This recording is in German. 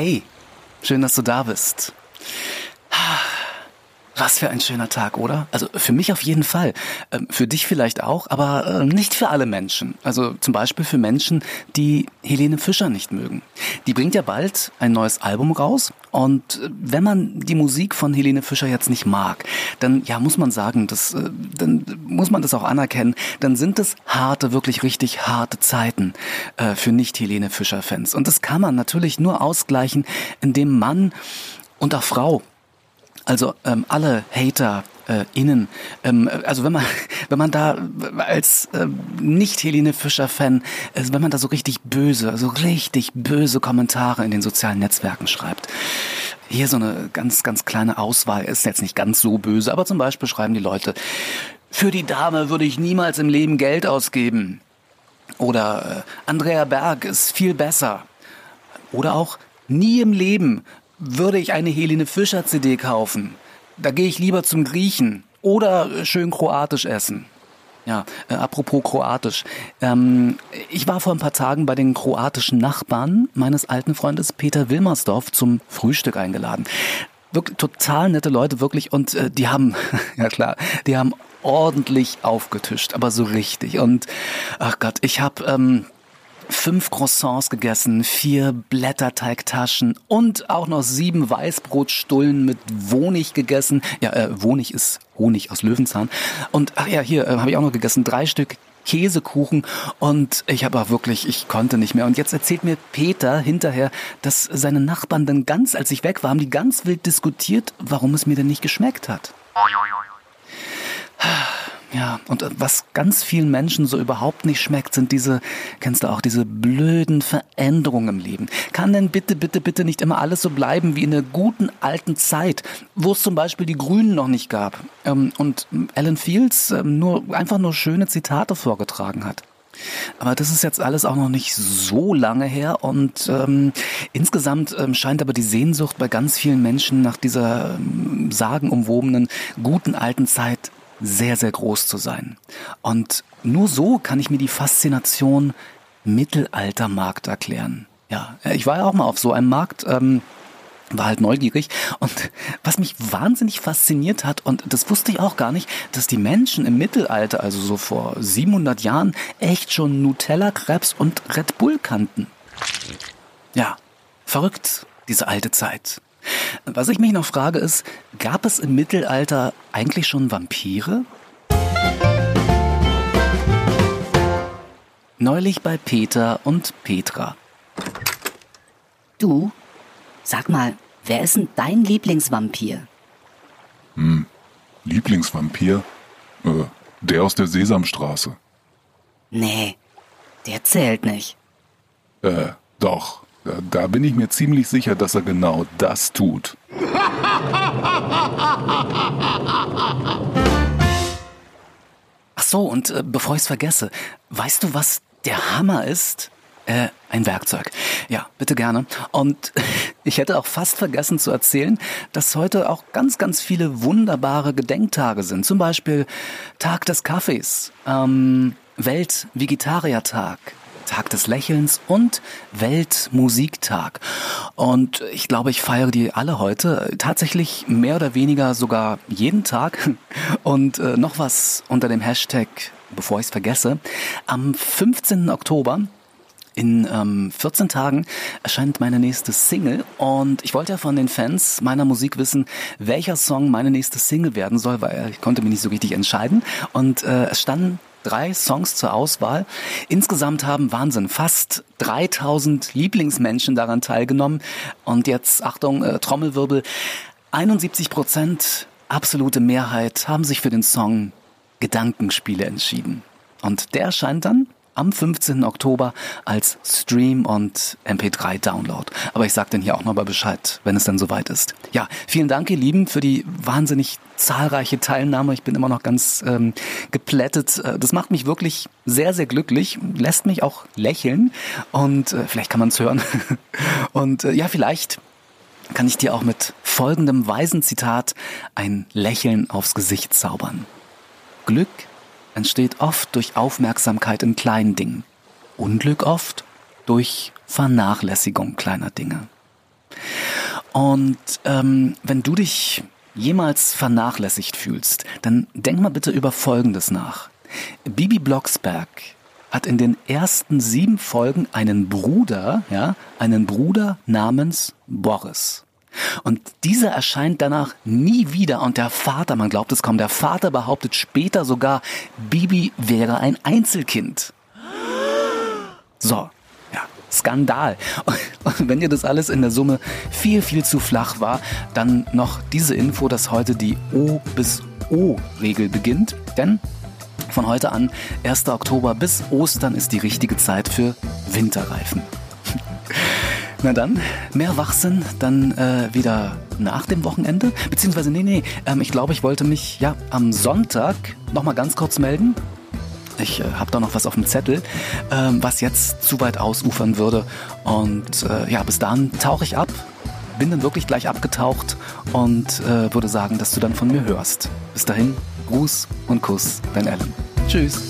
Hey, schön, dass du da bist. Was für ein schöner Tag, oder? Also für mich auf jeden Fall. Ähm, für dich vielleicht auch, aber äh, nicht für alle Menschen. Also zum Beispiel für Menschen, die Helene Fischer nicht mögen. Die bringt ja bald ein neues Album raus. Und äh, wenn man die Musik von Helene Fischer jetzt nicht mag, dann ja muss man sagen, das, äh, dann muss man das auch anerkennen. Dann sind es harte, wirklich richtig harte Zeiten für nicht Helene Fischer Fans. Und das kann man natürlich nur ausgleichen, indem Mann und auch Frau also ähm, alle Hater äh, innen, ähm, also wenn man wenn man da als äh, nicht Helene Fischer Fan, äh, wenn man da so richtig böse, so richtig böse Kommentare in den sozialen Netzwerken schreibt. Hier so eine ganz ganz kleine Auswahl ist jetzt nicht ganz so böse, aber zum Beispiel schreiben die Leute: Für die Dame würde ich niemals im Leben Geld ausgeben. Oder äh, Andrea Berg ist viel besser. Oder auch nie im Leben würde ich eine Helene Fischer CD kaufen, da gehe ich lieber zum Griechen oder schön kroatisch essen. Ja, äh, apropos kroatisch. Ähm, ich war vor ein paar Tagen bei den kroatischen Nachbarn meines alten Freundes Peter Wilmersdorf zum Frühstück eingeladen. Wirklich total nette Leute, wirklich. Und äh, die haben, ja klar, die haben ordentlich aufgetischt, aber so richtig. Und ach Gott, ich habe ähm, fünf Croissants gegessen, vier Blätterteigtaschen und auch noch sieben Weißbrotstullen mit Honig gegessen. Ja, äh, Honig ist Honig aus Löwenzahn. Und ach ja, hier äh, habe ich auch noch gegessen, drei Stück Käsekuchen und ich habe auch wirklich, ich konnte nicht mehr. Und jetzt erzählt mir Peter hinterher, dass seine Nachbarn dann ganz, als ich weg war, haben die ganz wild diskutiert, warum es mir denn nicht geschmeckt hat. Ja, und äh, was ganz vielen Menschen so überhaupt nicht schmeckt, sind diese, kennst du auch, diese blöden Veränderungen im Leben. Kann denn bitte, bitte, bitte nicht immer alles so bleiben wie in der guten alten Zeit, wo es zum Beispiel die Grünen noch nicht gab ähm, und Alan Fields ähm, nur, einfach nur schöne Zitate vorgetragen hat? Aber das ist jetzt alles auch noch nicht so lange her und ähm, insgesamt ähm, scheint aber die Sehnsucht bei ganz vielen Menschen nach dieser ähm, sagenumwobenen guten alten Zeit sehr, sehr groß zu sein. Und nur so kann ich mir die Faszination Mittelaltermarkt erklären. Ja, ich war ja auch mal auf so einem Markt, ähm, war halt neugierig und was mich wahnsinnig fasziniert hat und das wusste ich auch gar nicht, dass die Menschen im Mittelalter, also so vor 700 Jahren, echt schon Nutella-Krebs und Red Bull kannten. Ja, verrückt, diese alte Zeit. Was ich mich noch frage ist, gab es im Mittelalter eigentlich schon Vampire? Neulich bei Peter und Petra. Du, sag mal, wer ist denn dein Lieblingsvampir? Hm, Lieblingsvampir? Äh, der aus der Sesamstraße. Nee, der zählt nicht. Äh, doch. Da, bin ich mir ziemlich sicher, dass er genau das tut. Ach so, und äh, bevor ich es vergesse, weißt du, was der Hammer ist? Äh, ein Werkzeug. Ja, bitte gerne. Und ich hätte auch fast vergessen zu erzählen, dass heute auch ganz, ganz viele wunderbare Gedenktage sind. Zum Beispiel Tag des Kaffees, ähm, Welt-Vegetarier-Tag, Tag des Lächelns und Weltmusiktag. Und ich glaube, ich feiere die alle heute. Tatsächlich mehr oder weniger sogar jeden Tag. Und äh, noch was unter dem Hashtag, bevor ich es vergesse. Am 15. Oktober in ähm, 14 Tagen erscheint meine nächste Single und ich wollte ja von den Fans meiner Musik wissen, welcher Song meine nächste Single werden soll, weil ich konnte mich nicht so richtig entscheiden. Und äh, es standen drei Songs zur Auswahl. Insgesamt haben Wahnsinn fast 3000 Lieblingsmenschen daran teilgenommen. Und jetzt, Achtung, äh, Trommelwirbel, 71 Prozent, absolute Mehrheit, haben sich für den Song Gedankenspiele entschieden. Und der erscheint dann am 15. Oktober als Stream und MP3 Download. Aber ich sage dann hier auch nochmal Bescheid, wenn es dann soweit ist. Ja, vielen Dank, ihr Lieben, für die wahnsinnig zahlreiche Teilnahme. Ich bin immer noch ganz ähm, geplättet. Äh, das macht mich wirklich sehr, sehr glücklich, lässt mich auch lächeln und äh, vielleicht kann man es hören. und äh, ja, vielleicht kann ich dir auch mit folgendem weisen Zitat ein Lächeln aufs Gesicht zaubern. Glück entsteht oft durch Aufmerksamkeit in kleinen Dingen, Unglück oft durch Vernachlässigung kleiner Dinge. Und ähm, wenn du dich jemals vernachlässigt fühlst, dann denk mal bitte über Folgendes nach. Bibi Blocksberg hat in den ersten sieben Folgen einen Bruder, ja, einen Bruder namens Boris. Und dieser erscheint danach nie wieder und der Vater, man glaubt es kaum, der Vater behauptet später sogar, Bibi wäre ein Einzelkind. So, ja, Skandal. Und wenn dir das alles in der Summe viel, viel zu flach war, dann noch diese Info, dass heute die O bis O-Regel beginnt. Denn von heute an, 1. Oktober bis Ostern ist die richtige Zeit für Winterreifen. Na dann, mehr Wachsinn dann äh, wieder nach dem Wochenende. Beziehungsweise, nee, nee, ähm, ich glaube, ich wollte mich ja am Sonntag nochmal ganz kurz melden. Ich äh, habe da noch was auf dem Zettel, ähm, was jetzt zu weit ausufern würde. Und äh, ja, bis dahin tauche ich ab, bin dann wirklich gleich abgetaucht und äh, würde sagen, dass du dann von mir hörst. Bis dahin, Gruß und Kuss, dein Alan. Tschüss.